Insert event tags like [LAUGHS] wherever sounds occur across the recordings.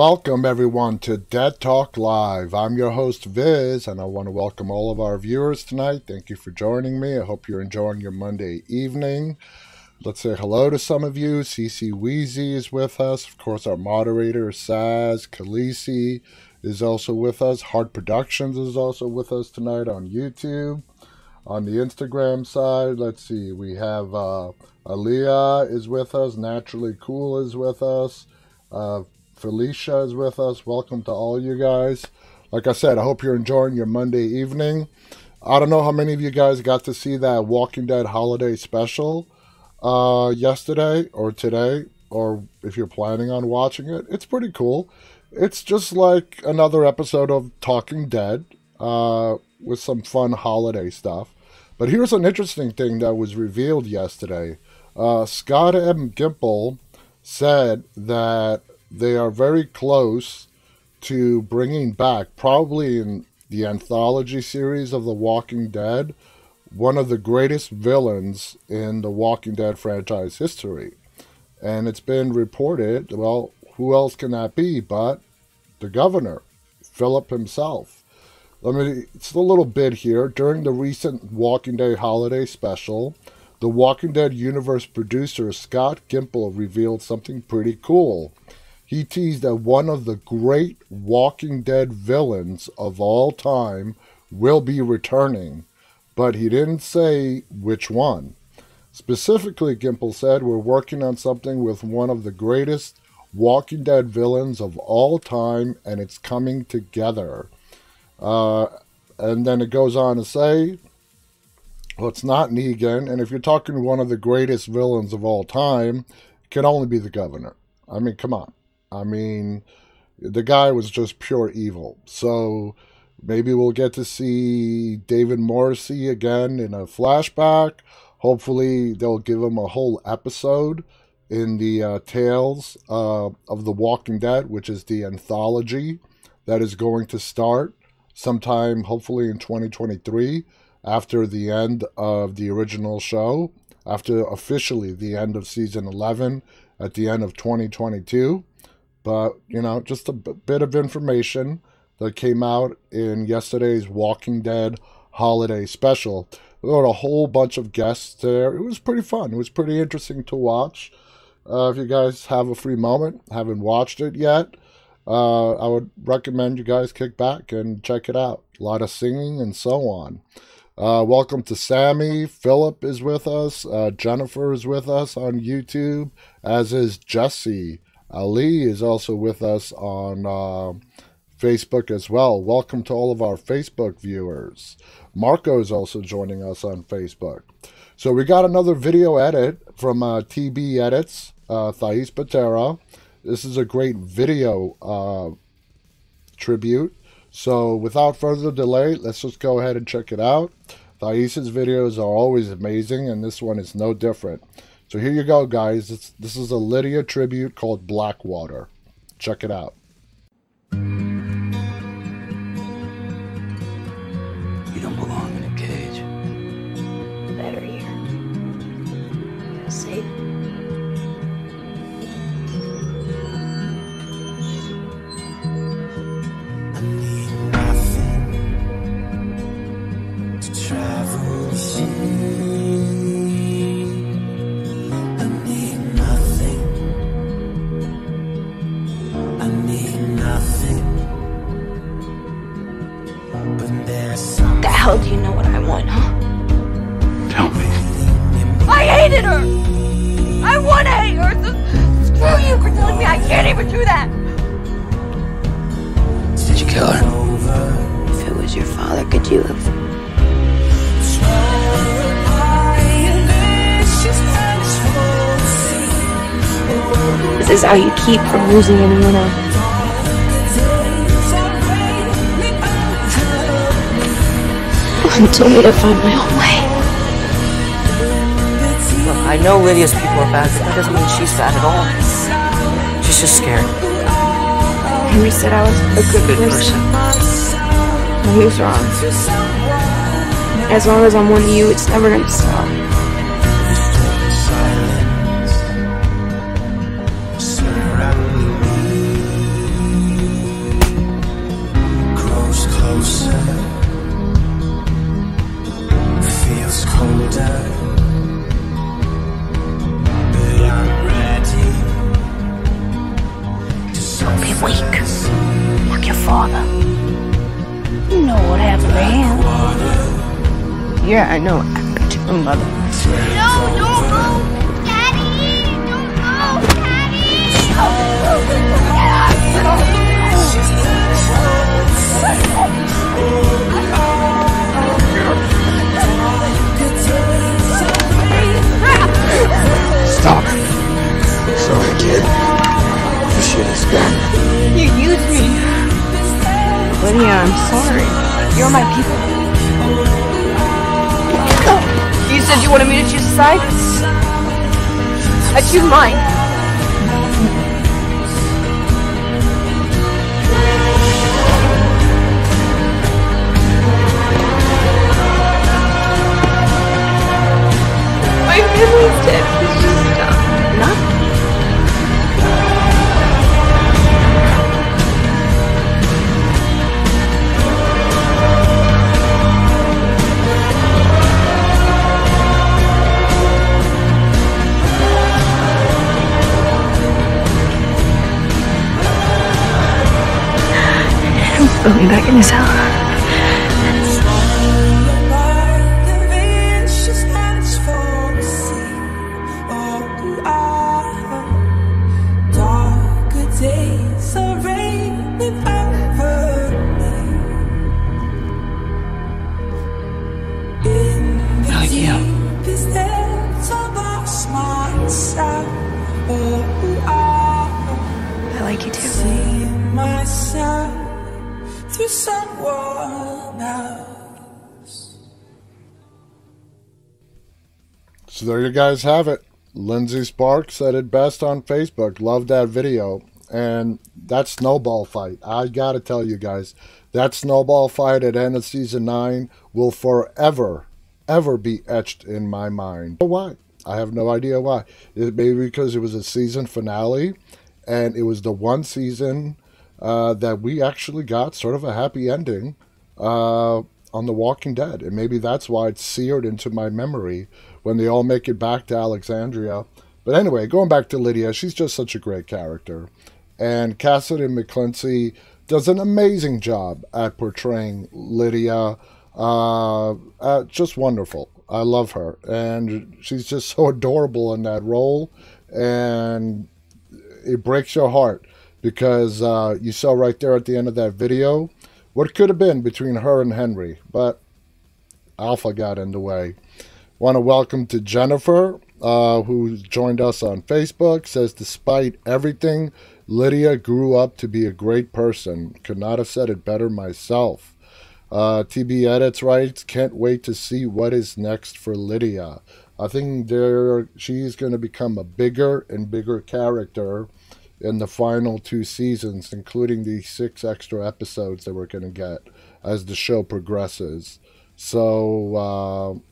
Welcome, everyone, to Dead Talk Live. I'm your host, Viz, and I want to welcome all of our viewers tonight. Thank you for joining me. I hope you're enjoying your Monday evening. Let's say hello to some of you. CC Wheezy is with us. Of course, our moderator, Saz Khaleesi, is also with us. Hard Productions is also with us tonight on YouTube. On the Instagram side, let's see, we have uh, Aaliyah is with us. Naturally Cool is with us. Uh, Felicia is with us. Welcome to all you guys. Like I said, I hope you're enjoying your Monday evening. I don't know how many of you guys got to see that Walking Dead holiday special uh, yesterday or today, or if you're planning on watching it. It's pretty cool. It's just like another episode of Talking Dead uh, with some fun holiday stuff. But here's an interesting thing that was revealed yesterday. Uh, Scott M. Gimple said that they are very close to bringing back, probably in the anthology series of The Walking Dead, one of the greatest villains in the Walking Dead franchise history. And it's been reported, well, who else can that be but the governor, Philip himself? Let me, it's a little bit here. During the recent Walking Dead holiday special, the Walking Dead universe producer Scott Gimple revealed something pretty cool he teased that one of the great Walking Dead villains of all time will be returning, but he didn't say which one. Specifically, Gimple said, We're working on something with one of the greatest Walking Dead villains of all time, and it's coming together. Uh, and then it goes on to say, well, it's not Negan, and if you're talking one of the greatest villains of all time, it can only be the governor. I mean, come on. I mean, the guy was just pure evil. So maybe we'll get to see David Morrissey again in a flashback. Hopefully, they'll give him a whole episode in the uh, Tales uh, of the Walking Dead, which is the anthology that is going to start sometime, hopefully in 2023, after the end of the original show, after officially the end of season 11 at the end of 2022. But, you know, just a b- bit of information that came out in yesterday's Walking Dead holiday special. We were a whole bunch of guests there. It was pretty fun. It was pretty interesting to watch. Uh, if you guys have a free moment, haven't watched it yet, uh, I would recommend you guys kick back and check it out. A lot of singing and so on. Uh, welcome to Sammy. Philip is with us. Uh, Jennifer is with us on YouTube, as is Jesse. Ali is also with us on uh, Facebook as well. Welcome to all of our Facebook viewers. Marco is also joining us on Facebook. So we got another video edit from uh, TB Edits, uh, Thais Patera. This is a great video uh, tribute. So without further delay, let's just go ahead and check it out. Thais's videos are always amazing, and this one is no different. So here you go, guys. It's, this is a Lydia tribute called Blackwater. Check it out. That doesn't mean she's bad at all. She's just scared. Henry said I was a good, Good person. person. He was wrong. As long as I'm one of you, it's never gonna stop. I choose mine. So there you guys have it. Lindsay Sparks said it best on Facebook. Love that video. And that snowball fight, I gotta tell you guys, that snowball fight at end of season nine will forever, ever be etched in my mind. Why? I have no idea why. It may be because it was a season finale, and it was the one season uh, that we actually got sort of a happy ending uh, on The Walking Dead. And maybe that's why it's seared into my memory when they all make it back to Alexandria. But anyway, going back to Lydia, she's just such a great character. And Cassady McClincy does an amazing job at portraying Lydia. Uh, uh, just wonderful. I love her. And she's just so [LAUGHS] adorable in that role. And it breaks your heart because uh, you saw right there at the end of that video what could have been between her and Henry. But Alpha got in the way. Want to welcome to Jennifer, uh, who joined us on Facebook. Says, despite everything, Lydia grew up to be a great person. Could not have said it better myself. Uh, TB Edits writes, can't wait to see what is next for Lydia. I think there she's going to become a bigger and bigger character in the final two seasons, including the six extra episodes that we're going to get as the show progresses. So uh,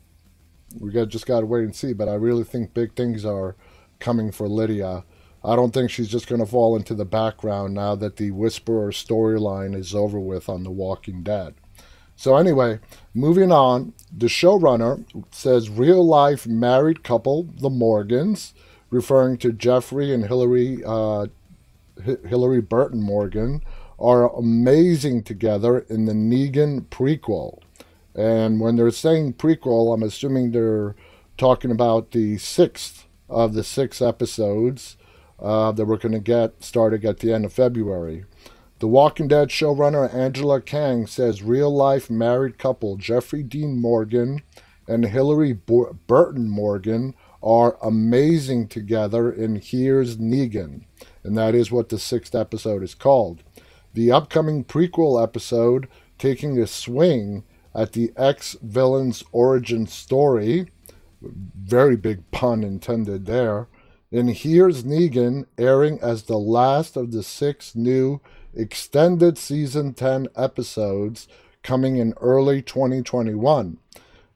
we got just got to wait and see. But I really think big things are coming for Lydia. I don't think she's just going to fall into the background now that the Whisperer storyline is over with on The Walking Dead. So anyway, moving on, the showrunner says real life married couple, the Morgans, referring to Jeffrey and Hilary uh, H- Hilary Burton Morgan, are amazing together in the Negan prequel. And when they're saying prequel, I'm assuming they're talking about the sixth of the six episodes uh, that we're going to get starting at the end of February. The Walking Dead showrunner Angela Kang says real life married couple Jeffrey Dean Morgan and Hilary Burton Morgan are amazing together in Here's Negan, and that is what the sixth episode is called. The upcoming prequel episode, taking a swing at the ex villain's origin story, very big pun intended there, and Here's Negan airing as the last of the six new extended season 10 episodes coming in early 2021.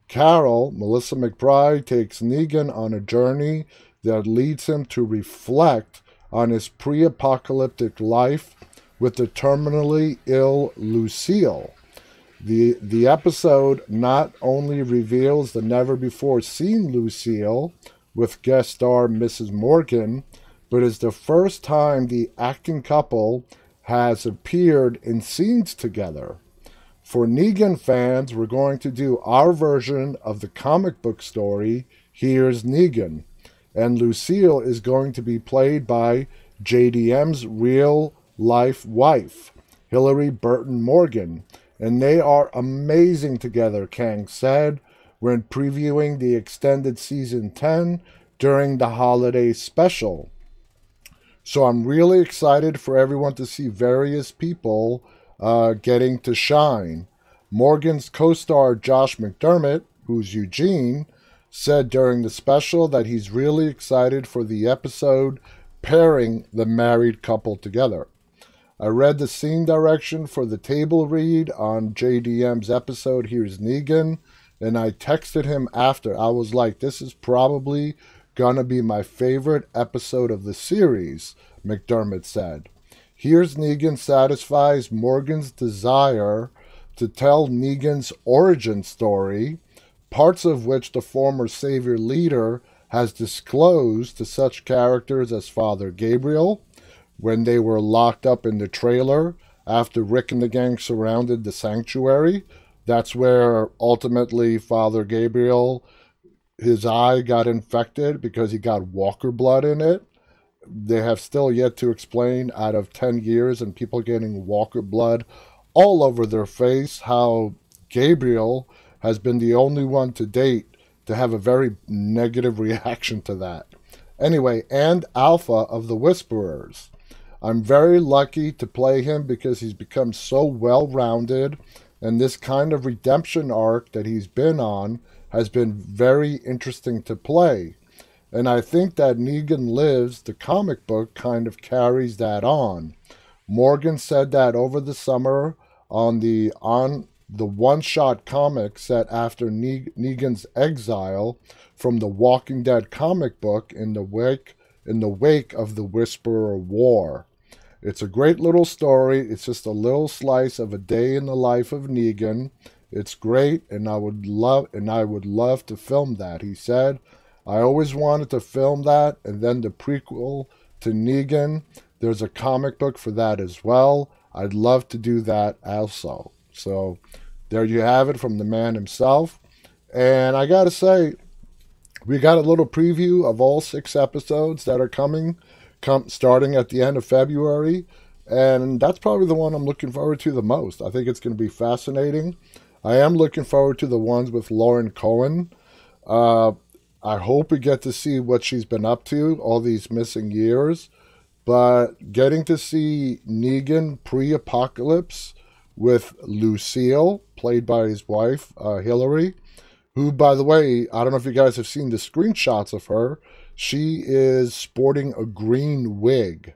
Carol, Melissa McBride, takes Negan on a journey that leads him to reflect on his pre apocalyptic life with the terminally ill Lucille. The, the episode not only reveals the never before seen Lucille with guest star Mrs. Morgan, but is the first time the acting couple has appeared in scenes together. For Negan fans, we're going to do our version of the comic book story, Here's Negan. And Lucille is going to be played by JDM's real life wife, Hilary Burton Morgan. And they are amazing together, Kang said when previewing the extended season 10 during the holiday special. So I'm really excited for everyone to see various people uh, getting to shine. Morgan's co star Josh McDermitt, who's Eugene, said during the special that he's really excited for the episode pairing the married couple together. I read the scene direction for the table read on JDM's episode Here's Negan, and I texted him after. I was like, this is probably gonna be my favorite episode of the series, McDermitt said. Here's Negan satisfies Morgan's desire to tell Negan's origin story, parts of which the former Savior leader has disclosed to such characters as Father Gabriel when they were locked up in the trailer after Rick and the gang surrounded the sanctuary. That's where ultimately Father Gabriel, his eye got infected because he got walker blood in it. They have still yet to explain out of 10 years and people getting walker blood all over their face how Gabriel has been the only one to date to have a very negative [LAUGHS] reaction to that. Anyway, and Alpha of the Whisperers. I'm very lucky to play him because he's become so well rounded, and this kind of redemption arc that he's been on has been very interesting to play. And I think that Negan Lives, the comic book, kind of carries that on. Morgan said that over the summer on the on the one-shot comic set after Negan's exile from the Walking Dead comic book in the wake in the wake of the Whisperer War. It's a great little story. It's just a little slice of a day in the life of Negan. It's great and I would love and I would love to film that, he said. I always wanted to film that and then the prequel to Negan. There's a comic book for that as well. I'd love to do that also. So there you have it from the man himself. And I got to say, we got a little preview of all six episodes that are coming, come starting at the end of February. And that's probably the one I'm looking forward to the most. I think it's going to be fascinating. I am looking forward to the ones with Lauren Cohan. Uh, I hope we get to see what she's been up to all these missing years. But getting to see Negan pre apocalypse with Lucille, played by his wife, uh, Hilary, who, by the way, I don't know if you guys have seen the screenshots of her. She is sporting a green wig.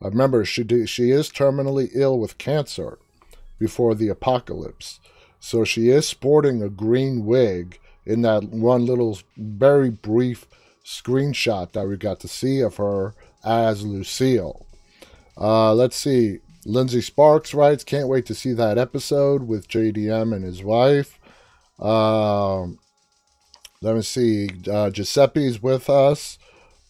Uh, remember, she, do, she is terminally ill with cancer before the apocalypse. So she is sporting a green wig in that one little very brief screenshot that we got to see of her as Lucille. Uh, let's see. Lindsay Sparks writes, can't wait to see that episode with JDM and his wife. Uh, let me see. Uh, Giuseppe's with us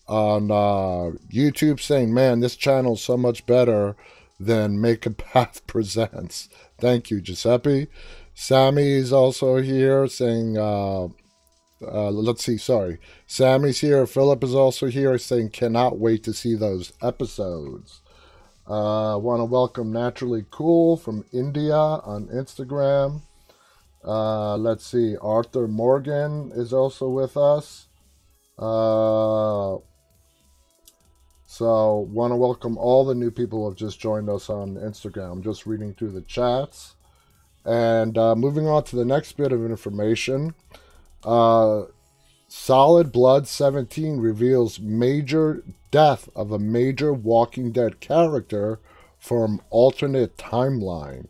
on uh, YouTube saying, man, this channel is so much better than Make a Path [LAUGHS] Presents. Thank you, Giuseppe. Sammy is also here saying, uh, uh, let's see, sorry. Sammy's here. Philip is also here saying, cannot wait to see those episodes. I uh, want to welcome Naturally Cool from India on Instagram. Uh, let's see, Arthur Morgan is also with us. Uh, so, want to welcome all the new people who have just joined us on Instagram. Just reading through the chats. And uh, moving on to the next bit of information. Uh, Solid Blood 17 reveals major death of a major Walking Dead character from alternate timeline.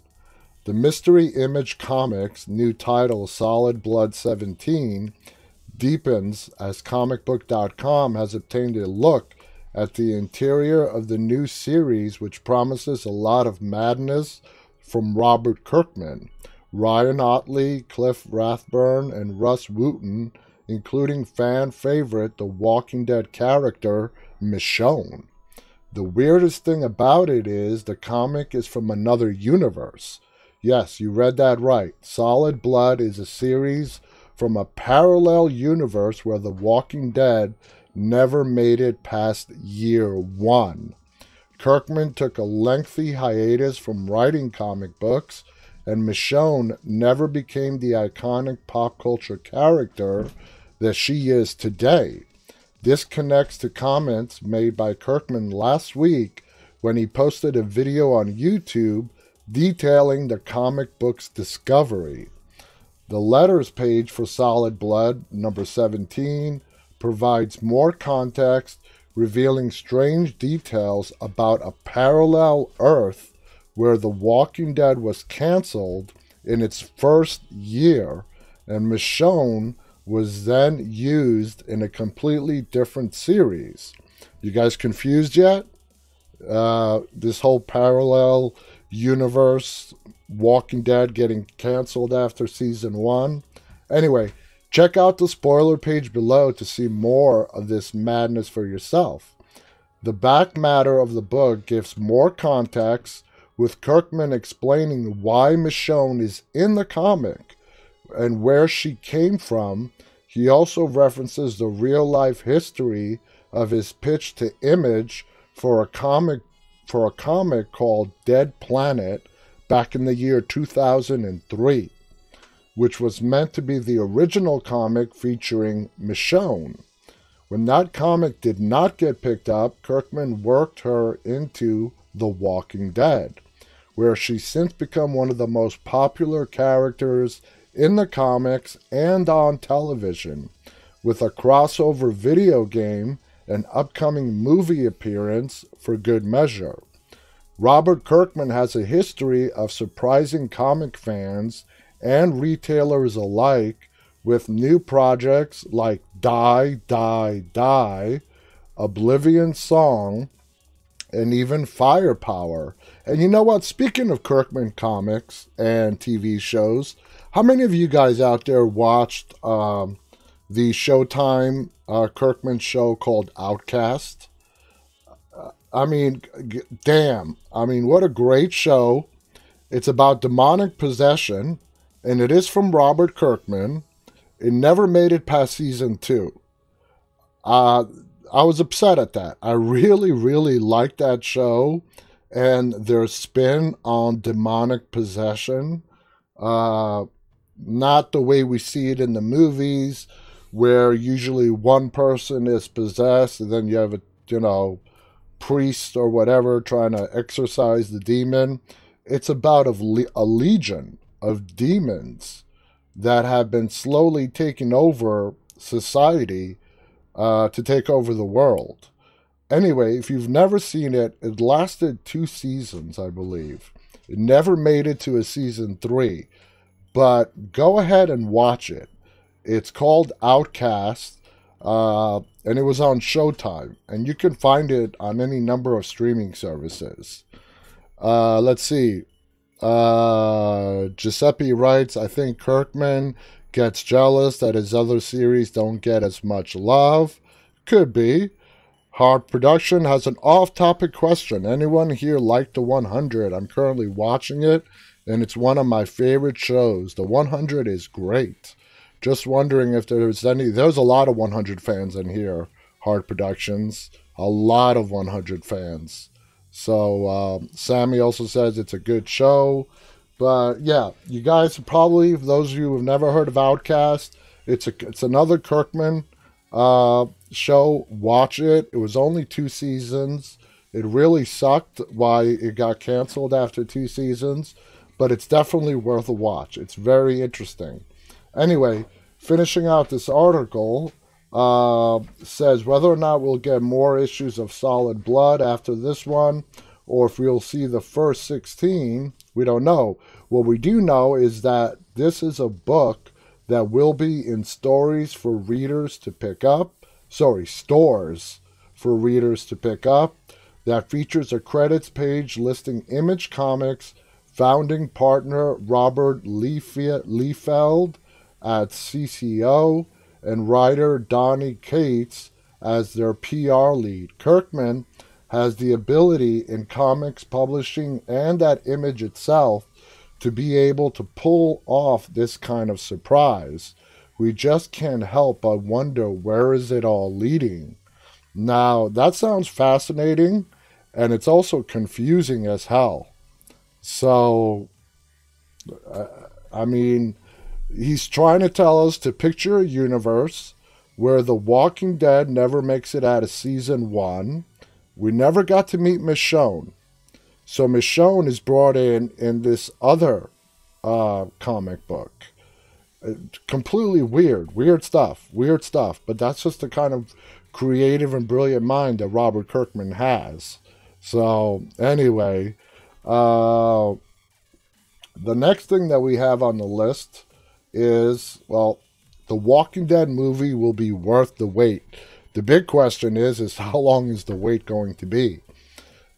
The Mystery Image Comics new title Solid Blood 17 deepens as comicbook.com has obtained a look at the interior of the new series, which promises a lot of madness from Robert Kirkman. Ryan Ottley, Cliff Rathburn, and Rus Wooton, including fan favorite The Walking Dead character Michonne. The weirdest thing about it is the comic is from another universe. Yes, you read that right. Solid Blood is a series from a parallel universe where The Walking Dead never made it past year one. Kirkman took a lengthy hiatus from writing comic books, and Michonne never became the iconic pop culture character that she is today. This connects to comments made by Kirkman last week when he posted a video on YouTube detailing the comic book's discovery. The letters page for Solid Blood, number 17, provides more context, revealing strange details about a parallel Earth where The Walking Dead was canceled in its first year, and Michonne was then used in a completely different series. You guys confused yet? Uh, this whole parallel universe, Walking Dead getting canceled after season one. Anyway, check out the spoiler page below to see more of this madness for yourself. The back matter of the book gives more context, with Kirkman explaining why Michonne is in the comic and where she came from. He also references the real life history of his pitch to Image for a comic for a comic called Dead Planet back in the year 2003, which was meant to be the original comic featuring Michonne. When that comic did not get picked up, Kirkman worked her into The Walking Dead, where she's since become one of the most popular characters in the comics and on television, with a crossover video game and upcoming movie appearance for good measure. Robert Kirkman has a history of surprising comic fans and retailers alike with new projects like Die, Die, Die, Oblivion Song, and even Firepower. And you know what? Speaking of Kirkman comics and TV shows, how many of you guys out there watched um, the Showtime uh, Kirkman show called Outcast? Uh, I mean, g- damn. I mean, what a great show. It's about demonic possession, and it is from Robert Kirkman. It never made it past season two. Uh, I was upset at that. I really, really liked that show and their spin on demonic possession. Uh, not the way we see it in the movies, where usually one person is possessed and then you have a, you know, priest or whatever trying to exorcise the demon. It's about a, a legion of demons that have been slowly taking over society uh, to take over the world. Anyway, if you've never seen it, it lasted two seasons, I believe. It never made it to a season three, but go ahead and watch it. It's called Outcast, uh, and it was on Showtime, and you can find it on any number of streaming services. Uh, let's see. Uh, Giuseppe writes, I think Kirkman gets jealous that his other series don't get as much love. Could be. Hard Production has an off topic question. Anyone here like The 100? I'm currently watching it, and it's one of my favorite shows. The 100 is great. Just wondering if there's any. There's a lot of 100 fans in here. Hard Productions. A lot of 100 fans. So, um, Sammy also says it's a good show. But yeah, you guys probably, those of you who have never heard of Outcast, it's a it's another Kirkman uh, show. Watch it. It was only two seasons. It really sucked why it got canceled after two seasons, but it's definitely worth a watch. It's very interesting. Anyway, finishing out this article uh, says whether or not we'll get more issues of Solid Blood after this one, or if we'll see the first 16, we don't know. What we do know is that this is a book that will be in stories for readers to pick up. Sorry, stores for readers to pick up. That features a credits page listing Image Comics founding partner Robert Liefeld at CCO and writer Donny Cates as their PR lead. Kirkman has the ability in comics publishing and that image itself to be able to pull off this kind of surprise. We just can't help but wonder where is it all leading. Now, that sounds fascinating and it's also confusing as hell. So, uh, I mean, he's trying to tell us to picture a universe where The Walking Dead never makes it out of season one. We never got to meet Michonne. So Michonne is brought in in this other uh, comic book. Uh, completely weird, weird stuff, weird stuff. But that's just the kind of creative and brilliant mind that Robert Kirkman has. So anyway, uh, the next thing that we have on the list is well, the Walking Dead movie will be worth the wait. The big question is is how long is the wait going to be?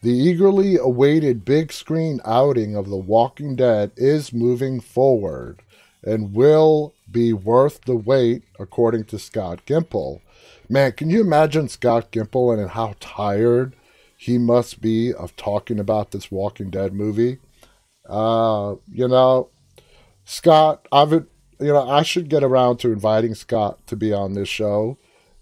The eagerly awaited big screen outing of The Walking Dead is moving forward and will be worth the wait, according to Scott Gimple. Man, can you imagine Scott Gimple and how tired he must be of talking about this Walking Dead movie? Uh, you know, Scott, I've you know I should get around to inviting Scott to be on this show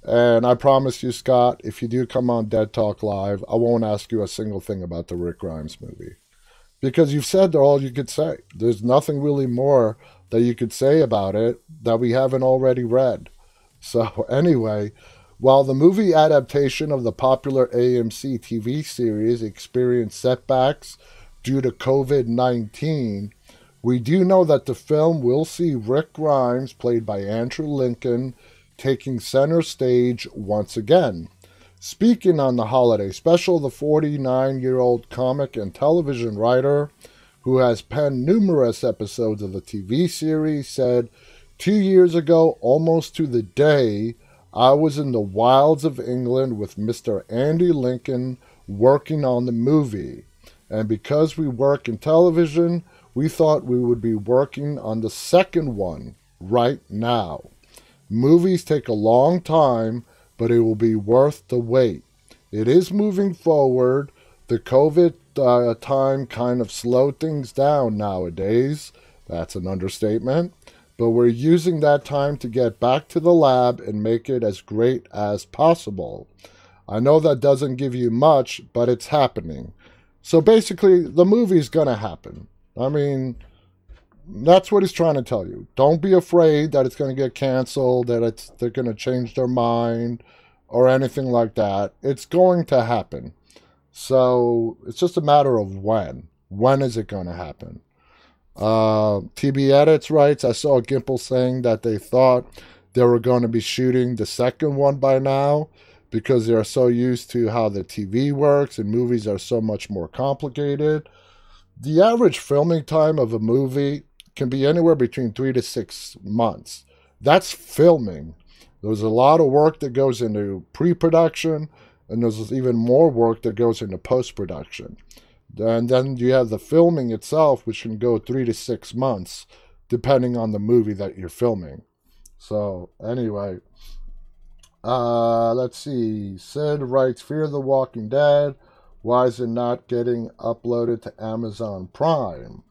and I promise you, Scott, if you do come on Dead Talk Live, I won't ask you a single thing about the Rick Grimes movie. Because you've said all you could say. There's nothing really more that you could say about it that we haven't already read. So, [LAUGHS] anyway, while the movie adaptation of the popular AMC TV series experienced setbacks due to COVID 19, we do know that the film will see Rick Grimes, played by Andrew Lincoln, taking center stage once again. Speaking on the holiday special, the 49 year old comic and television writer who has penned numerous episodes of the TV series said, Two years ago, almost to the day, I was in the wilds of England with Mr. Andy Lincoln working on the movie. And because we work in television, we thought we would be working on the second one right now. Movies take a long time, but it will be worth the wait. It is moving forward. The COVID uh, time kind of slowed things down nowadays. That's an understatement. But we're using that time to get back to the lab and make it as great as possible. I know that doesn't give you much, but it's happening. So basically, the movie's going to happen. I mean, that's what he's trying to tell you. Don't be afraid that it's going to get canceled, that it's they're going to change their mind or anything like that. It's going to happen. So it's just a matter of when. When is it going to happen? Uh, TB Edits writes, I saw Gimple saying that they thought they were going to be shooting the second one by now because they're so used to how the TV works and movies are so much more complicated. The average filming time of a movie can be anywhere between three to six months. That's filming. There's a lot of work that goes into pre production, and there's even more work that goes into post production. And then you have the filming itself, which can go three to six months, depending on the movie that you're filming. So, anyway, uh, let's see. Sid writes Fear the Walking Dead. Why is it not getting uploaded to Amazon Prime?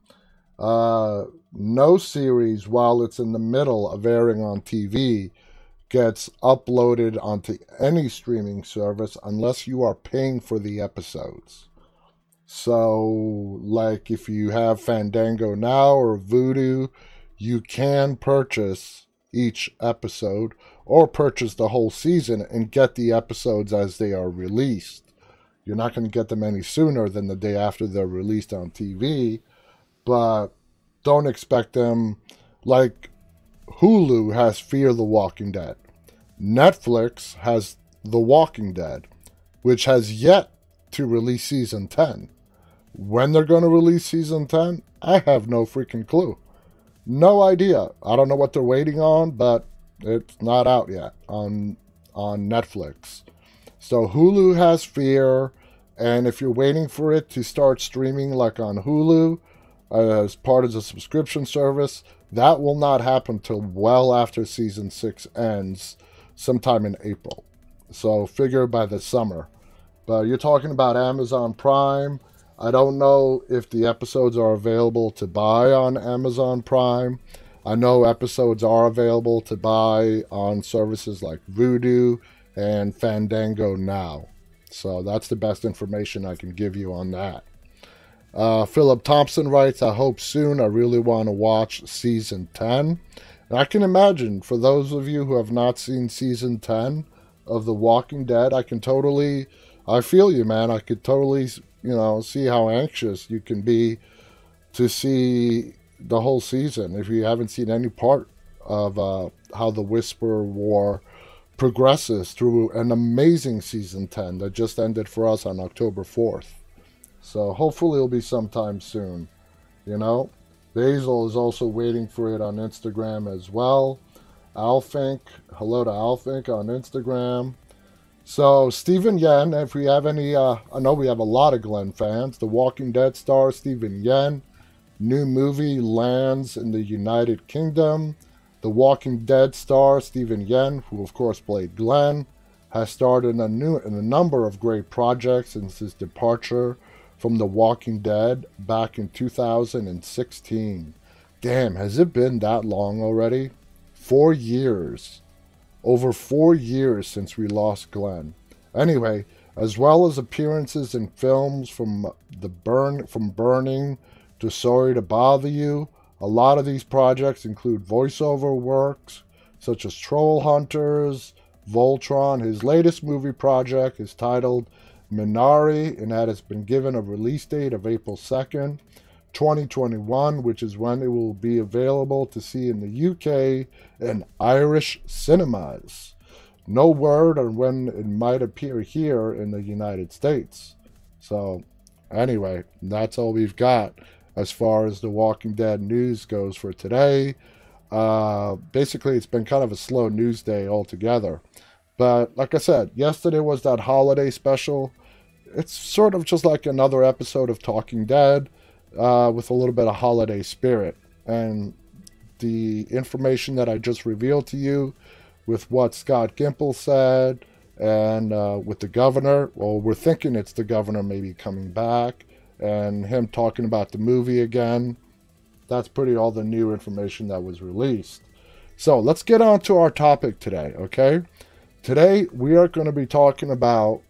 Uh, no series, while it's in the middle of airing on TV, gets uploaded onto any streaming service unless you are paying for the episodes. So, like if you have Fandango now or Vudu, you can purchase each episode or purchase the whole season and get the episodes as they are released. You're not going to get them any sooner than the day after they're released on TV, but don't expect them like Hulu has Fear the Walking Dead. Netflix has The Walking Dead, which has yet to release season 10. When they're going to release season 10, I have no freaking clue. No idea. I don't know what they're waiting on, but it's not out yet on on Netflix. So Hulu has Fear, and if you're waiting for it to start streaming like on Hulu, uh, as part of the subscription service. That will not happen till well after season six ends, sometime in April. So figure by the summer. But you're talking about Amazon Prime. I don't know if the episodes are available to buy on Amazon Prime. I know episodes are available to buy on services like Vudu and Fandango now. So that's the best information I can give you on that. Uh, Philip Thompson writes, I hope soon. I really want to watch season 10. And I can imagine for those of you who have not seen season 10 of The Walking Dead, I can totally, I feel you, man. I could totally, you know, see how anxious you can be to see the whole season if you haven't seen any part of uh, how the Whisper War progresses through an amazing season 10 that just ended for us on October 4th. So hopefully it'll be sometime soon, you know? Basil is also waiting for it on Instagram as well. Alfink, hello to Alfink on Instagram. So Steven Yeun, if we have any, uh, I know we have a lot of Glenn fans. The Walking Dead star Steven Yeun, new movie lands in the United Kingdom. The Walking Dead star Steven Yeun, who of course played Glenn, has starred in a new in a number of great projects since his departure from The Walking Dead back in 2016. Damn, has it been that long already? Four years. Over four years since we lost Glenn. Anyway, as well as appearances in films from the burn from Burning to Sorry to Bother You, a lot of these projects include voiceover works such as Troll Hunters, Voltron. His latest movie project is titled Minari, and that has been given a release date of April 2nd, 2021, which is when it will be available to see in the UK and Irish cinemas. No word on when it might appear here in the United States. So, anyway, that's all we've got as far as the Walking Dead news goes for today. Uh, basically, it's been kind of a slow news day altogether. But like I said, yesterday was that holiday special. It's sort of just like another episode of Talking Dead uh, with a little bit of holiday spirit. And the information that I just revealed to you with what Scott Gimple said and uh, with the governor, well, we're thinking it's the governor maybe coming back and him talking about the movie again. That's pretty all the new information that was released. So let's get on to our topic today, okay? Today we are going to be talking about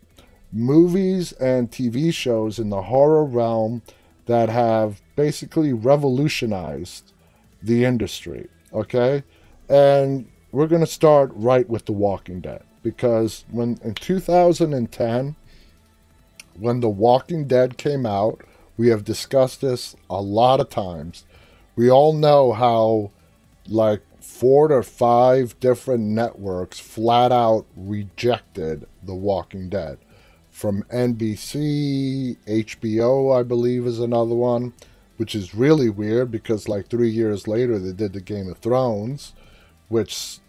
movies and TV shows in the horror realm that have basically revolutionized the industry, okay? And we're going to start right with The Walking Dead because when in 2010 when The Walking Dead came out, we have discussed this a lot of times. We all know how, like, four to five different networks flat out rejected The Walking Dead. From NBC, HBO, I believe, is another one, which is really weird because, like, three years later, they did the Game of Thrones, which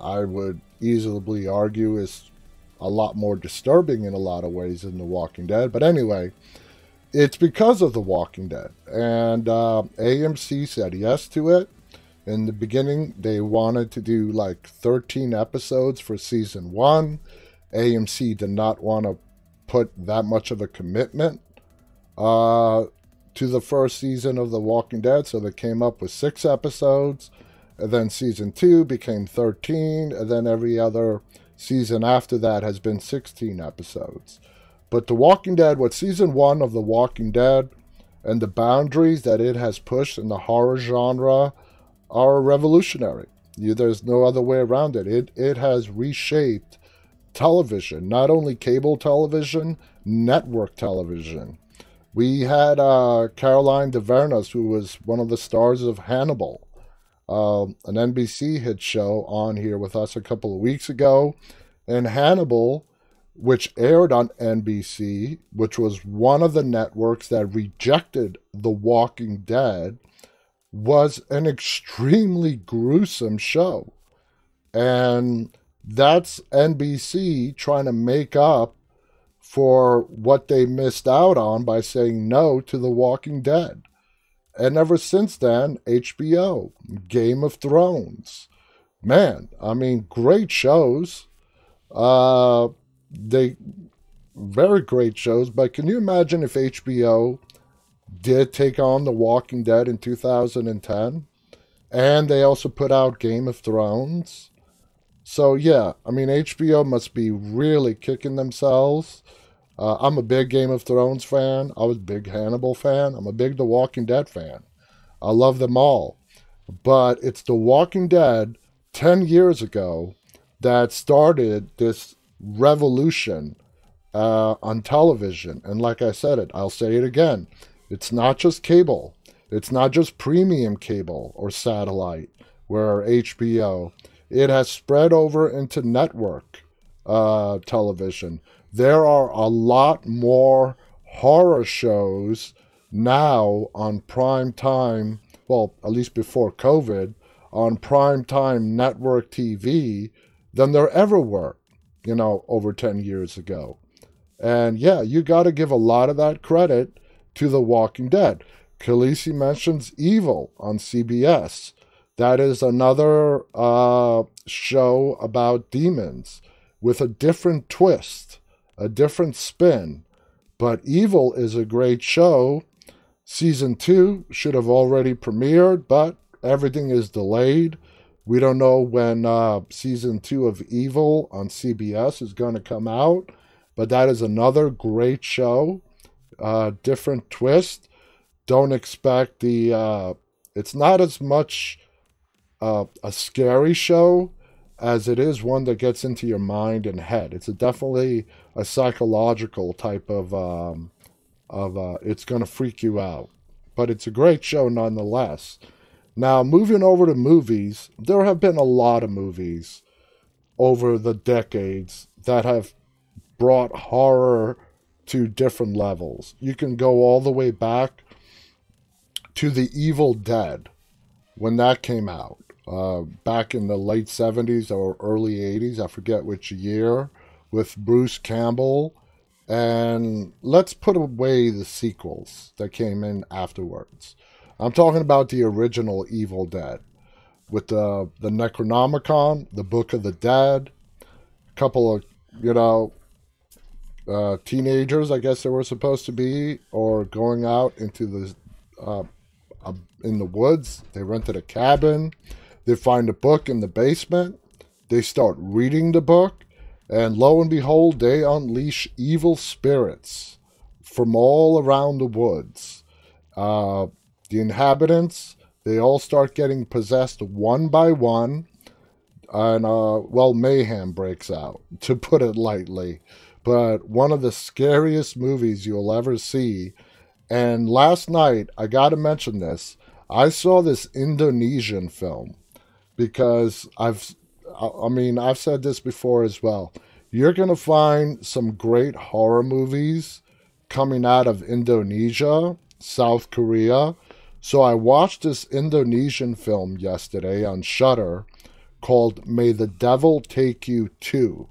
I would easily argue is a lot more disturbing in a lot of ways than The Walking Dead. But anyway, it's because of The Walking Dead. And uh, AMC said yes to it. In the beginning, they wanted to do like 13 episodes for season one. AMC did not want to put that much of a commitment uh, to the first season of The Walking Dead, so they came up with six episodes. And then season two became 13, and then every other season after that has been 16 episodes. But The Walking Dead, what season one of The Walking Dead and the boundaries that it has pushed in the horror genre are revolutionary. There's no other way around it. It it has reshaped television, not only cable television, network television. We had uh, Caroline Dhavernas, who was one of the stars of Hannibal, uh, an NBC hit show, on here with us a couple of weeks ago. And Hannibal, which aired on NBC, which was one of the networks that rejected The Walking Dead, was an extremely gruesome show. And that's NBC trying to make up for what they missed out on by saying no to The Walking Dead. And ever since then, HBO, Game of Thrones. Man, I mean, great shows. Uh, they very great shows. But can you imagine if HBO did take on The Walking Dead in 2010? And they also put out Game of Thrones. So, yeah, I mean, HBO must be really kicking themselves. Uh, I'm a big Game of Thrones fan. I was a big Hannibal fan. I'm a big The Walking Dead fan. I love them all. But it's The Walking Dead 10 years ago that started this revolution uh, on television. And like I said it, I'll say it again. It's not just cable. It's not just premium cable or satellite where HBO. It has spread over into network uh, television. There are a lot more horror shows now on prime time, well, at least before COVID, on prime time network TV than there ever were, you know, over 10 years ago. And yeah, you got to give a lot of that credit to The Walking Dead. Khaleesi mentions Evil on CBS. That is another uh, show about demons with a different twist, a different spin. But Evil is a great show. Season two should have already premiered, but everything is delayed. We don't know when uh, season two of Evil on CBS is going to come out, but that is another great show. Uh, different twist. Don't expect the. Uh, it's not as much uh, a scary show as it is one that gets into your mind and head. It's a definitely a psychological type of. Um, of uh, it's going to freak you out, but it's a great show nonetheless. Now, moving over to movies, there have been a lot of movies over the decades that have brought horror to different levels. You can go all the way back to The Evil Dead when that came out, uh, back in the late 70s or early 80s, I forget which year, with Bruce Campbell. And let's put away the sequels that came in afterwards. I'm talking about the original Evil Dead with the the Necronomicon, the Book of the Dead, a couple of you know uh, teenagers, I guess they were supposed to be, or going out into the uh, uh, in the woods. They rented a cabin. They find a book in the basement. They start reading the book, and lo and behold, they unleash evil spirits from all around the woods. Uh, the inhabitants, they all start getting possessed one by one, and uh, well, mayhem breaks out, [LAUGHS] to put it lightly. But one of the scariest movies you'll ever see. And last night, I got to mention this. I saw this Indonesian film because I've, I mean, I've said this before as well. You're going to find some great horror movies coming out of Indonesia, South Korea, so I watched this Indonesian film yesterday on Shudder called May the Devil Take You Too.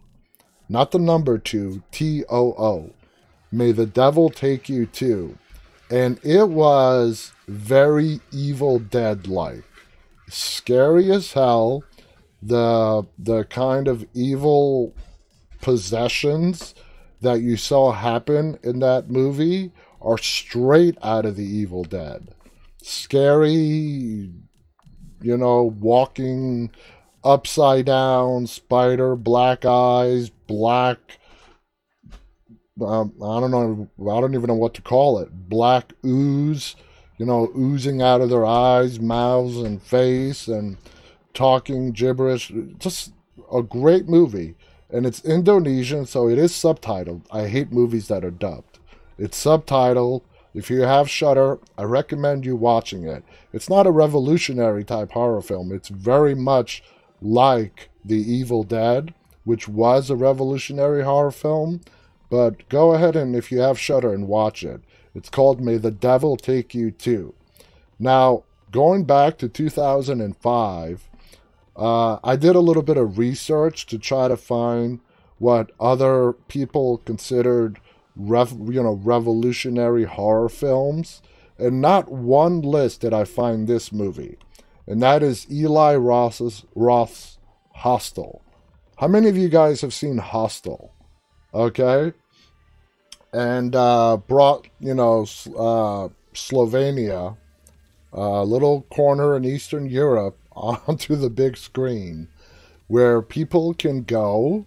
Not the number 2, T O O. May the Devil Take You Too. And it was very Evil Dead like. Scary as hell. The the kind of evil possessions that you saw happen in that movie are straight out of the Evil Dead scary, you know, walking upside down, spider, black eyes, black. Um, I don't know. I don't even know what to call it. Black ooze, you know, oozing out of their eyes, mouths, and face, and talking gibberish. Just a great movie. And it's Indonesian, so it is subtitled. I hate movies that are dubbed. It's subtitled if you have Shudder, I recommend you watching it. It's not a revolutionary type horror film. It's very much like The Evil Dead, which was a revolutionary horror film. But go ahead and if you have Shudder and watch it. It's called May the Devil Take You Too. Now, going back to 2005, uh, I did a little bit of research to try to find what other people considered rev, you know, revolutionary horror films, and not one list did I find this movie, and that is Eli Roth's Roth's Hostel. How many of you guys have seen Hostel? Okay, and uh, brought you know uh, Slovenia, a little corner in Eastern Europe, [LAUGHS] onto the big screen, where people can go,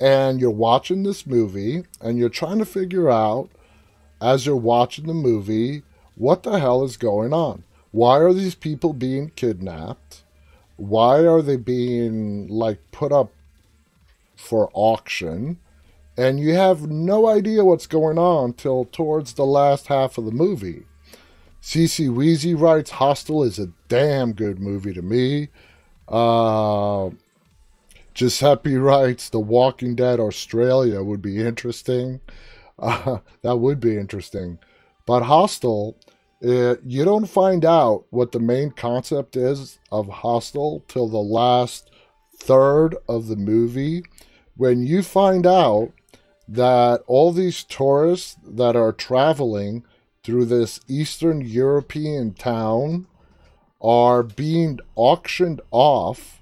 and you're watching this movie, and you're trying to figure out as you're watching the movie what the hell is going on. Why are these people being kidnapped? Why are they being like put up for auction? And you have no idea what's going on till towards the last half of the movie. CC Weezy writes Hostel is a damn good movie to me. Uh, Giuseppe writes The Walking Dead Australia would be interesting. Uh, [LAUGHS] that would be interesting. But Hostel, uh, you don't find out what the main concept is of Hostel till the last third of the movie. When you find out that all these tourists that are traveling through this Eastern European town are being auctioned off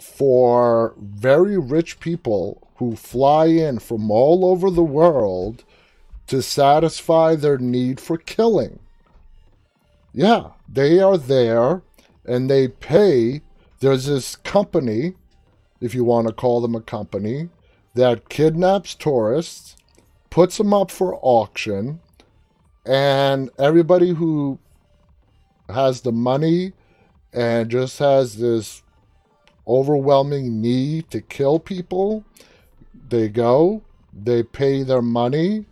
for very rich people who fly in from all over the world to satisfy their need for killing. Yeah, they are there and they pay. There's this company, if you want to call them a company, that kidnaps tourists, puts them up for auction, and everybody who has the money and just has this overwhelming need to kill people, they go, they pay their money,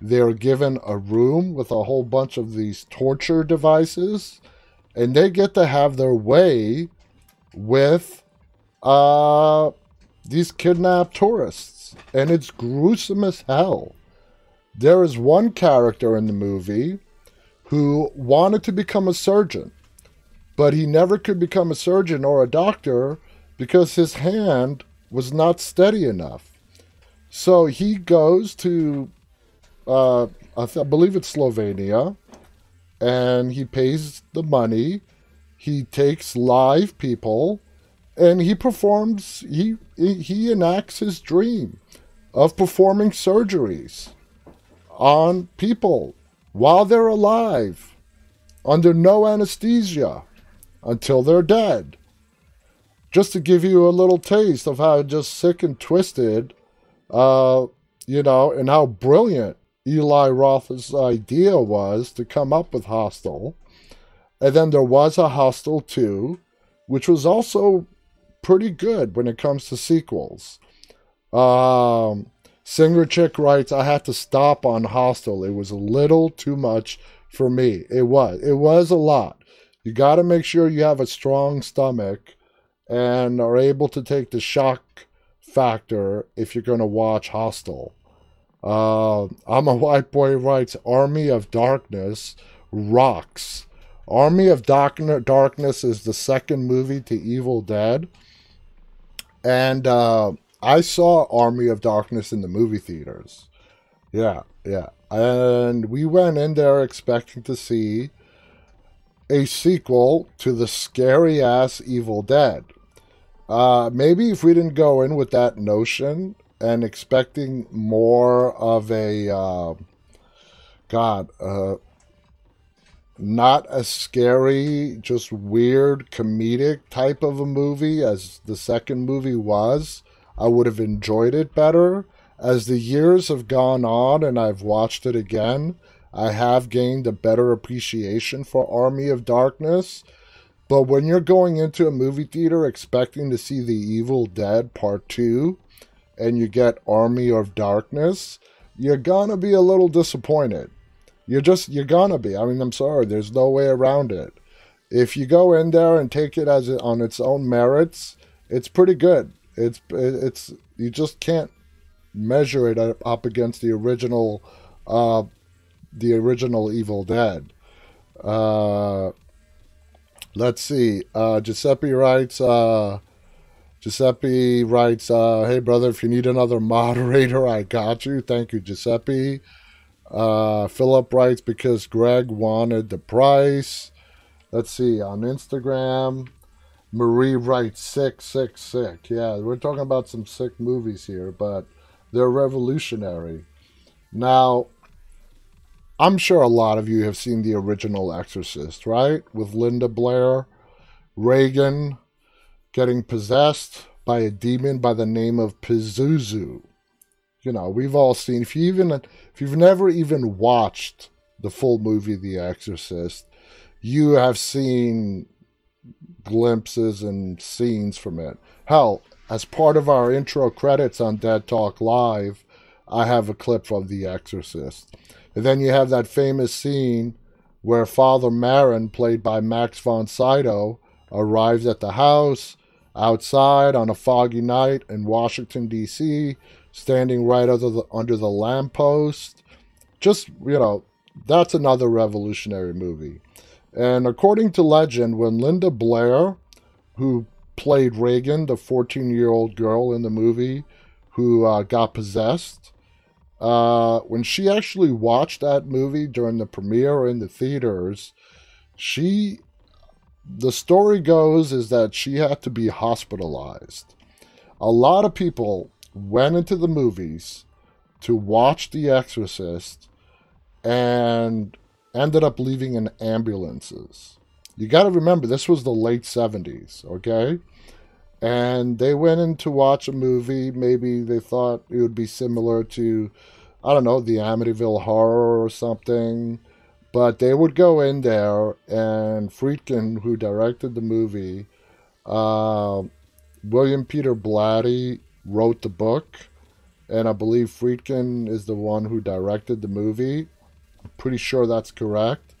they're given a room with a whole bunch of these torture devices, and they get to have their way with uh these kidnapped tourists, and it's gruesome as hell. There is one character in the movie who wanted to become a surgeon, but he never could become a surgeon or a doctor because his hand was not steady enough. So he goes to, uh, I, th- I believe it's Slovenia, and he pays the money. He takes live people and he performs he he enacts his dream of performing surgeries on people while they're alive under no anesthesia until they're dead. Just to give you a little taste of how just sick and twisted uh you know and how brilliant eli roth's idea was to come up with hostel. And then there was a hostel 2 which was also pretty good when it comes to sequels. Um, Singer Chick writes, I had to stop on Hostel. It was a little too much for me. It was. It was a lot. You got to make sure you have a strong stomach and are able to take the shock factor if you're going to watch Hostel. Uh, I'm a white boy writes, Army of Darkness rocks. Army of Darkness is the second movie to Evil Dead. And uh, I saw Army of Darkness in the movie theaters. Yeah, yeah. And we went in there expecting to see a sequel to the scary ass Evil Dead. Uh, maybe if we didn't go in with that notion and expecting more of a, uh, God, uh, not a scary, just weird comedic type of a movie as the second movie was, I would have enjoyed it better. As the years have gone on and I've watched it again, I have gained a better appreciation for Army of Darkness. But when you're going into a movie theater expecting to see The Evil Dead Part 2 and you get Army of Darkness, you're gonna be a little disappointed. You're just you're gonna be. I mean, I'm sorry. There's no way around it. If you go in there and take it as on its own merits, it's pretty good. It's it's you just can't measure it up against the original, uh, the original Evil Dead. Uh, let's see. Uh, Giuseppe writes. Uh, Giuseppe writes, uh, "Hey brother, if you need another moderator, I got you. Thank you, Giuseppe." Uh, Philip writes because Greg wanted the price. Let's see on Instagram. Marie writes sick, sick, sick. Yeah, we're talking about some sick movies here, but they're revolutionary. Now, I'm sure a lot of you have seen the original Exorcist, right? With Linda Blair, Reagan getting possessed by a demon by the name of Pazuzu. You know, we've all seen. If you even if you've never even watched the full movie The Exorcist, you have seen glimpses and scenes from it. Hell, as part of our intro credits on Dead Talk Live, I have a clip from The Exorcist. And then you have that famous scene where Father Merrin, played by Max von Sydow, arrives at the house outside on a foggy night in Washington, D.C., standing right under the, under the lamppost. Just, you know, that's another revolutionary movie. And according to legend, when Linda Blair, who played Reagan, the 14 year old girl in the movie who uh, got possessed, uh, when she actually watched that movie during the premiere in the theaters, she, the story goes is that she had to be hospitalized. A lot of people went into the movies to watch The Exorcist and ended up leaving in ambulances. You got to remember, this was the late 70s, okay? And they went in to watch a movie. Maybe they thought it would be similar to, I don't know, the Amityville Horror or something. But they would go in there, and Friedkin, who directed the movie, uh, William Peter Blatty wrote the book, and I believe Friedkin is the one who directed the movie. I'm pretty sure that's correct.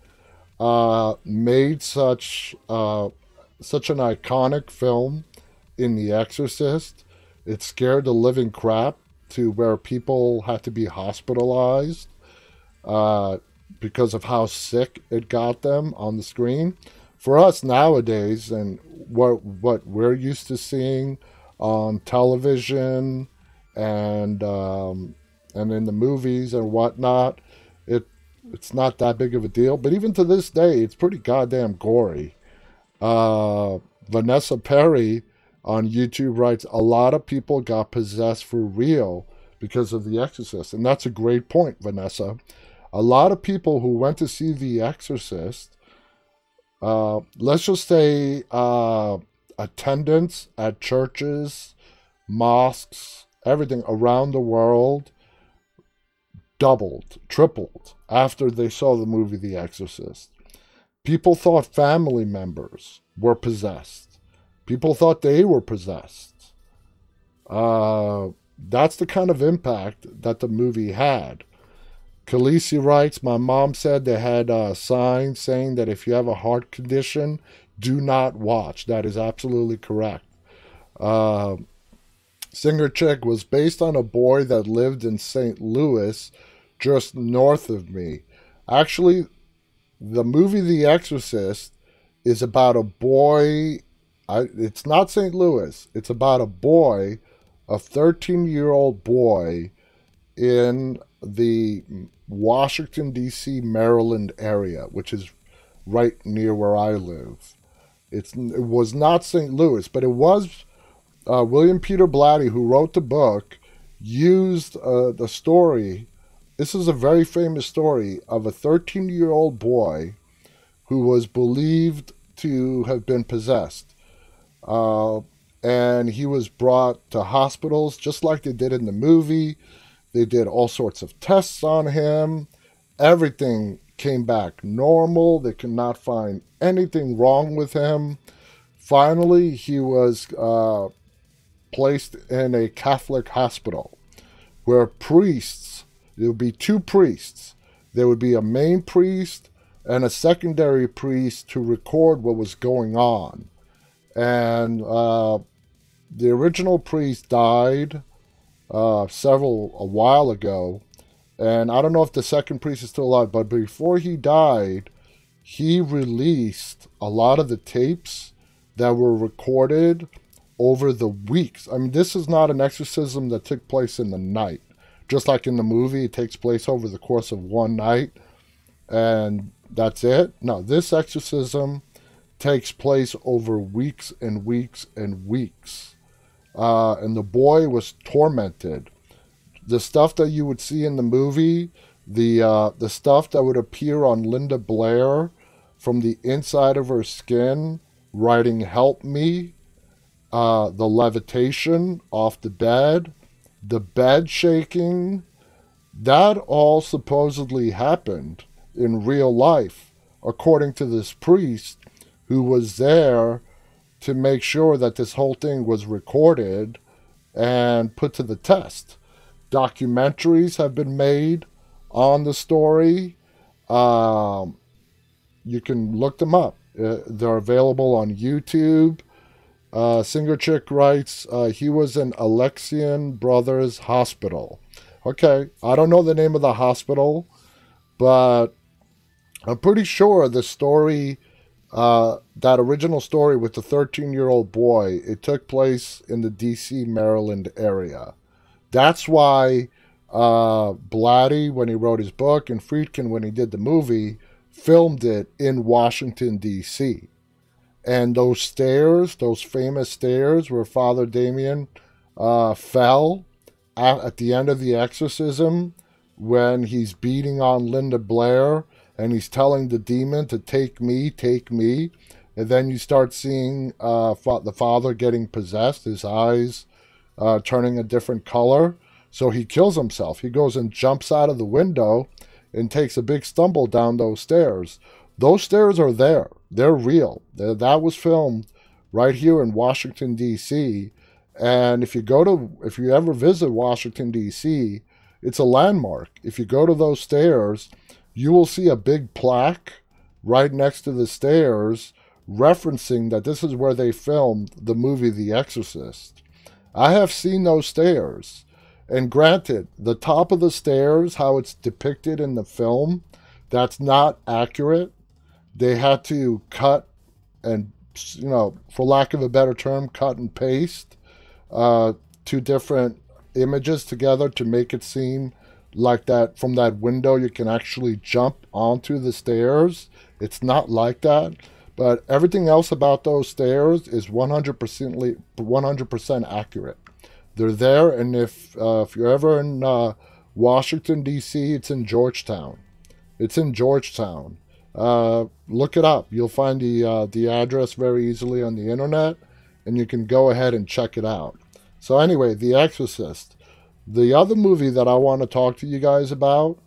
Uh, made such uh, such an iconic film in The Exorcist. It scared the living crap to where people had to be hospitalized uh, because of how sick it got them on the screen. For us nowadays, and what what we're used to seeing on television and um, and in the movies and whatnot, it it's not that big of a deal. But even to this day, it's pretty goddamn gory. Uh, Vanessa Perry on YouTube writes a lot of people got possessed for real because of The Exorcist, and that's a great point, Vanessa. A lot of people who went to see The Exorcist, uh, let's just say uh, attendance at churches, mosques, everything around the world doubled, tripled after they saw the movie The Exorcist. People thought family members were possessed. People thought they were possessed. Uh, that's the kind of impact that the movie had. Khaleesi writes, My mom said they had a sign saying that if you have a heart condition, do not watch. That is absolutely correct. Uh, Singer Chick was based on a boy that lived in St. Louis, just north of me. Actually, the movie The Exorcist is about a boy. I, it's not St. Louis. It's about a boy, a 13 year old boy in the Washington, D.C., Maryland area, which is right near where I live. It's, it was not St. Louis, but it was uh, William Peter Blatty, who wrote the book, used uh, the story. This is a very famous story of a 13 year old boy who was believed to have been possessed. Uh, and he was brought to hospitals just like they did in the movie. They did all sorts of tests on him. Everything came back normal. They could not find anything wrong with him. Finally, he was uh, placed in a Catholic hospital where priests, there would be two priests. There would be a main priest and a secondary priest to record what was going on. And uh, the original priest died uh, several, a while ago. And I don't know if the second priest is still alive, but before he died, he released a lot of the tapes that were recorded over the weeks. I mean, this is not an exorcism that took place in the night. Just like in the movie, it takes place over the course of one night and that's it. No, this exorcism takes place over weeks and weeks and weeks. Uh, and the boy was tormented the stuff that you would see in the movie, the uh, the stuff that would appear on Linda Blair from the inside of her skin, writing "Help me," uh, the levitation off the bed, the bed shaking, that all supposedly happened in real life, according to this priest who was there to make sure that this whole thing was recorded and put to the test. Documentaries have been made on the story. Um, you can look them up. Uh, they're available on YouTube. Uh, Singer Chick writes, uh, he was in Alexian Brothers Hospital. Okay, I don't know the name of the hospital, but I'm pretty sure the story, uh, that original story with the 13 year old boy, it took place in the DC, Maryland area. That's why uh, Blatty, when he wrote his book, and Friedkin, when he did the movie, filmed it in Washington, D.C. And those stairs, those famous stairs where Father Damien uh, fell at, at the end of the exorcism when he's beating on Linda Blair and he's telling the demon to take me, take me. And then you start seeing uh, the father getting possessed, his eyes uh, turning a different color. So he kills himself. He goes and jumps out of the window and takes a big stumble down those stairs. Those stairs are there. They're real. Th- That was filmed right here in Washington D.C. And if you go to, if you ever visit Washington D.C., it's a landmark. If you go to those stairs, you will see a big plaque right next to the stairs referencing that this is where they filmed the movie The Exorcist. I have seen those stairs. And granted, the top of the stairs, how it's depicted in the film, that's not accurate. They had to cut and, you know, for lack of a better term, cut and paste uh, two different images together to make it seem like that from that window you can actually jump onto the stairs. It's not like that. But everything else about those stairs is 100% 100% accurate. They're there, and if uh, if you're ever in uh, Washington D.C., it's in Georgetown. It's in Georgetown. Uh, look it up. You'll find the uh, the address very easily on the internet, and you can go ahead and check it out. So anyway, The Exorcist. The other movie that I want to talk to you guys about,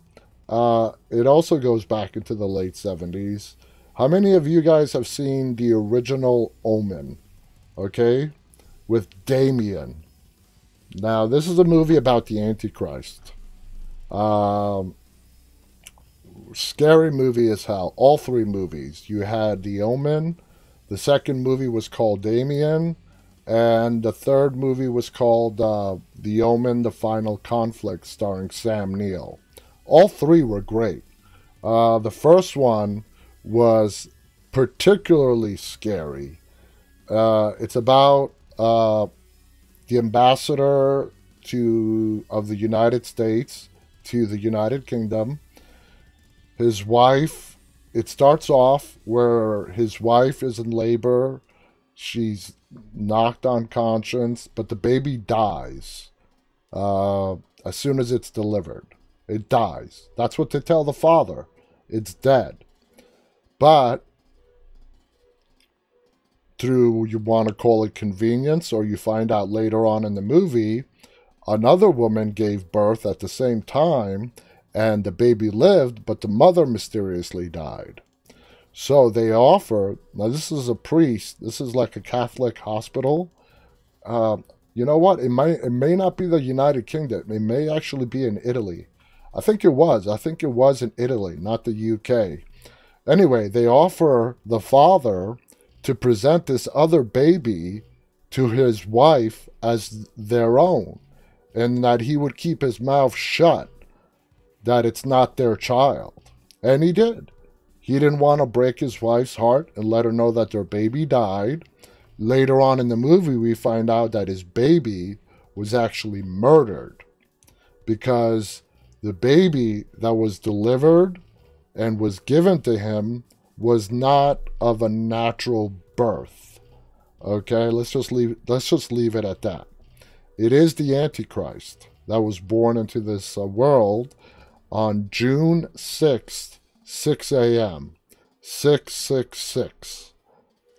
uh, it also goes back into the late 70s. How many of you guys have seen the original Omen? Okay? With Damien. Now, this is a movie about the Antichrist. Um, scary movie as hell. All three movies. You had The Omen. The second movie was called Damien. And the third movie was called uh, The Omen, The Final Conflict, starring Sam Neill. All three were great. Uh, the first one was particularly scary. Uh, it's about uh, the ambassador to of the United States to the United Kingdom. His wife. It starts off where his wife is in labor. She's knocked unconscious, but the baby dies uh, as soon as it's delivered. It dies. That's what they tell the father. It's dead. But through you want to call it convenience, or you find out later on in the movie, another woman gave birth at the same time, and the baby lived, but the mother mysteriously died. So they offer now. This is a priest. This is like a Catholic hospital. Uh, you know what? It may, It may not be the United Kingdom. It may actually be in Italy. I think it was. I think it was in Italy, not the UK. Anyway, they offer the father to present this other baby to his wife as their own, and that he would keep his mouth shut, that it's not their child. And he did. He didn't want to break his wife's heart and let her know that their baby died. Later on in the movie, we find out that his baby was actually murdered because the baby that was delivered and was given to him was not of a natural birth. Okay, let's just leave let's just leave it at that. It is the antichrist. that was born into this uh, world on June 6th, 6 a.m. 666.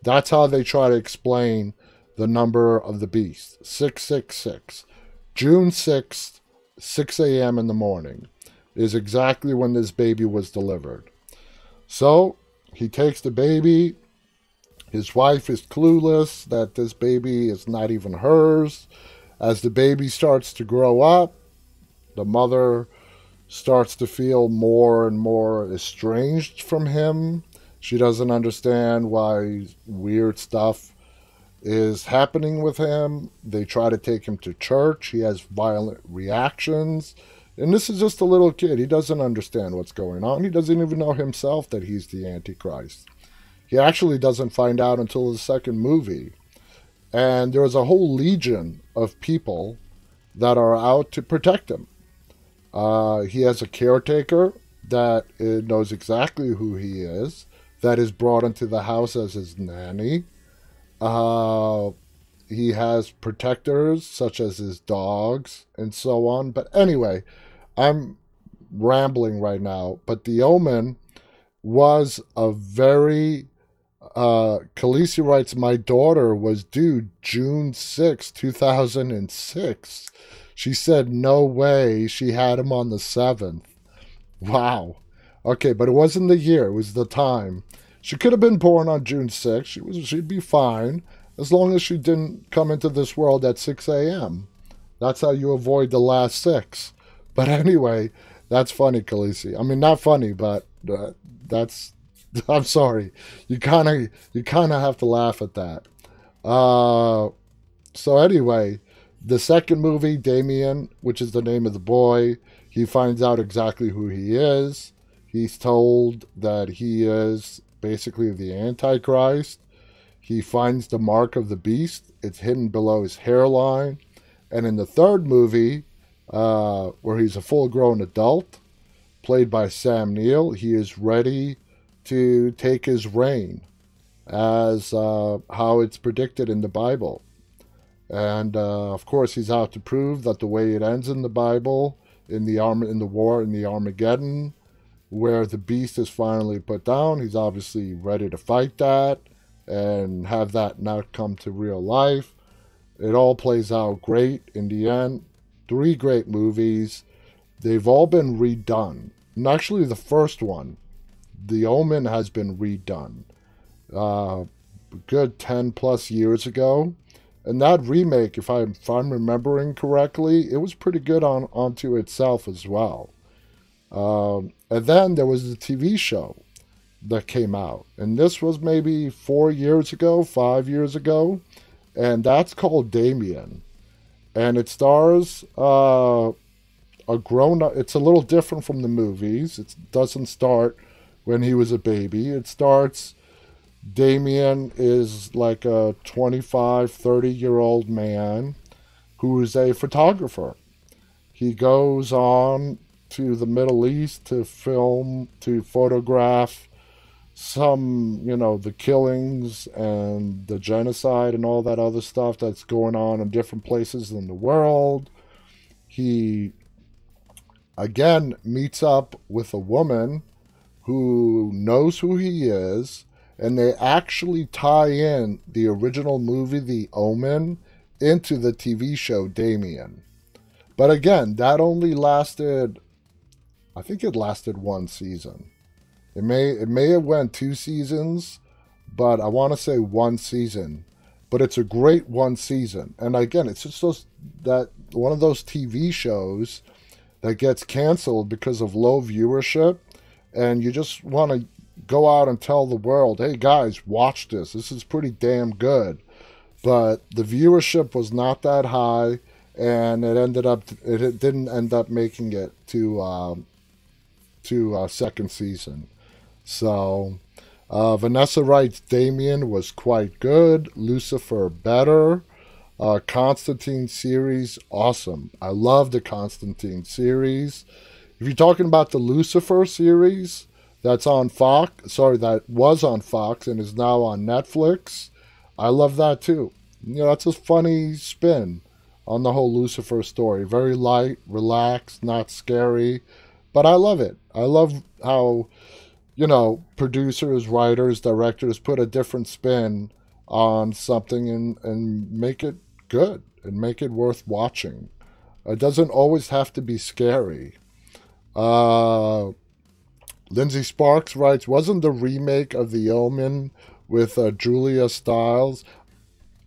That's how they try to explain the number of the beast 666. June 6th, 6 a.m. in the morning is exactly when this baby was delivered. So he takes the baby. His wife is clueless that this baby is not even hers. As the baby starts to grow up, the mother starts to feel more and more estranged from him. She doesn't understand why weird stuff is happening with him. They try to take him to church. He has violent reactions. And this is just a little kid. He doesn't understand what's going on. He doesn't even know himself that he's the Antichrist. He actually doesn't find out until the second movie. And there's a whole legion of people that are out to protect him. Uh, he has a caretaker that uh, knows exactly who he is, that is brought into the house as his nanny. Uh, he has protectors such as his dogs and so on. But anyway, I'm rambling right now. But the Omen was a very. Uh, Khaleesi writes, My daughter was due June 6, 2006. She said, No way. She had him on the 7th. Wow. Okay, but it wasn't the year, it was the time. She could have been born on June 6th. She was, she'd be fine as long as she didn't come into this world at 6 a.m. That's how you avoid the last six. But [LAUGHS] anyway, that's funny, Khaleesi. I mean, not funny, but uh, that's. [LAUGHS] I'm sorry. You kind of you kind of have to laugh at that. Uh, so anyway, the second movie, Damien, which is the name of the boy, he finds out exactly who he is. He's told that he is basically the Antichrist. He finds the mark of the beast. It's hidden below his hairline. And in the third movie, uh, where he's a full grown adult, played by Sam Neill, he is ready to take his reign as uh, how it's predicted in the Bible. And uh, of course, he's out to prove that the way it ends in the Bible, in the arm in the war in the Armageddon, where the beast is finally put down, he's obviously ready to fight that and have that not come to real life. It all plays out great in the end. Three great movies. They've all been redone. And actually, the first one, The Omen, has been redone. Uh, good 10 plus years ago. And that remake, if, I, if I'm remembering correctly, it was pretty good on onto itself as well. Um, and then there was the TV show that came out. And this was maybe four years ago, five years ago. And that's called Damien. And it stars uh, a grown up. It's a little different from the movies. It doesn't start when he was a baby. It starts. Damien is like a 25, 30 year old man who is a photographer. He goes on to the Middle East to film, to photograph some, you know, the killings and the genocide and all that other stuff that's going on in different places in the world. He again meets up with a woman who knows who he is, and they actually tie in the original movie, The Omen, into the TV show Damien. But again, that only lasted I think it lasted one season. It may it may have went two seasons, but I want to say one season. But it's a great one season. And again, it's just those, that one of those TV shows that gets canceled because of low viewership, and you just want to go out and tell the world, "Hey guys, watch this. This is pretty damn good." But the viewership was not that high, and it ended up it didn't end up making it to um, to uh, second season. So uh, Vanessa writes Damien was quite good, Lucifer better. Uh, Constantine series, awesome. I love the Constantine series. If you're talking about the Lucifer series, that's on Fox, sorry, that was on Fox and is now on Netflix, I love that too. You know, that's a funny spin on the whole Lucifer story. Very light, relaxed, not scary, but I love it. I love how, you know, producers, writers, directors put a different spin on something and, and make it good and make it worth watching. It doesn't always have to be scary. Uh, Lindsay Sparks writes, wasn't the remake of The Omen with uh, Julia Stiles?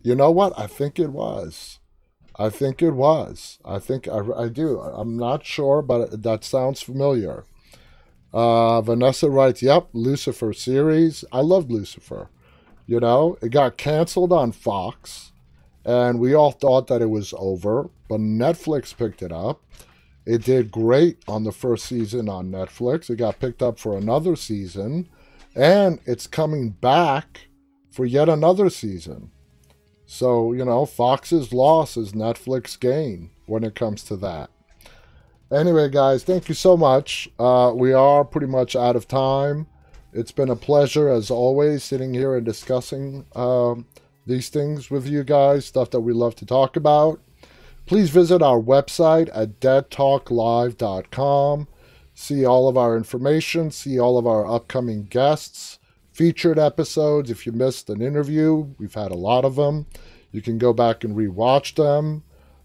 You know what? I think it was. I think it was. I think I, I do. I'm not sure, but that sounds familiar. Uh, Vanessa writes, yep, Lucifer series. I loved Lucifer. You know, it got canceled on Fox, and we all thought that it was over, but Netflix picked it up. It did great on the first season on Netflix. It got picked up for another season, and it's coming back for yet another season. So, you know, Fox's loss is Netflix gain when it comes to that. Anyway, guys, thank you so much. Uh, we are pretty much out of time. It's been a pleasure, as always, sitting here and discussing um, these things with you guys, stuff that we love to talk about. Please visit our website at deadtalklive.com. See all of our information, see all of our upcoming guests, featured episodes. If you missed an interview, we've had a lot of them. You can go back and rewatch them.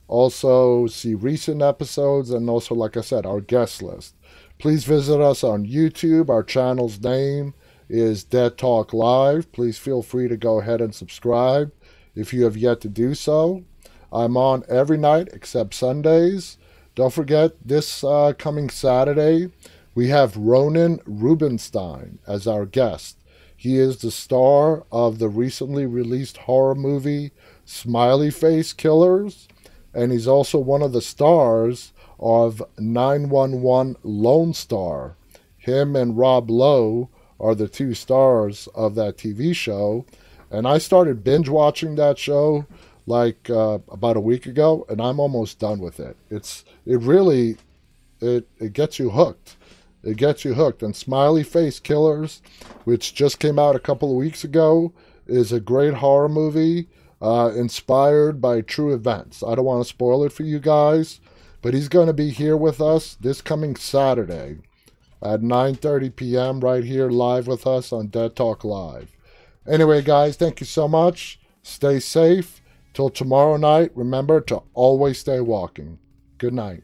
Also, see recent episodes and also, like I said, our guest list. Please visit us on YouTube. Our channel's name is Dead Talk Live. Please feel free to go ahead and subscribe if you have yet to do so. I'm on every night except Sundays. Don't forget, this uh, coming Saturday, we have Ronen Rubinstein as our guest. He is the star of the recently released horror movie Smiley Face Killers, and he's also one of the stars of 911 Lone Star. Him and Rob Lowe are the two stars of that TV show, and I started binge watching that show like uh, about a week ago, and I'm almost done with it. It's it really it it gets you hooked. It gets you hooked. And Smiley Face Killers, which just came out a couple of weeks ago, is a great horror movie uh, inspired by true events. I don't want to spoil it for you guys, but he's going to be here with us this coming Saturday at 9:30 p.m. right here live with us on Dead Talk Live. Anyway, guys, thank you so much. Stay safe Till tomorrow night, remember to always stay walking. Good night.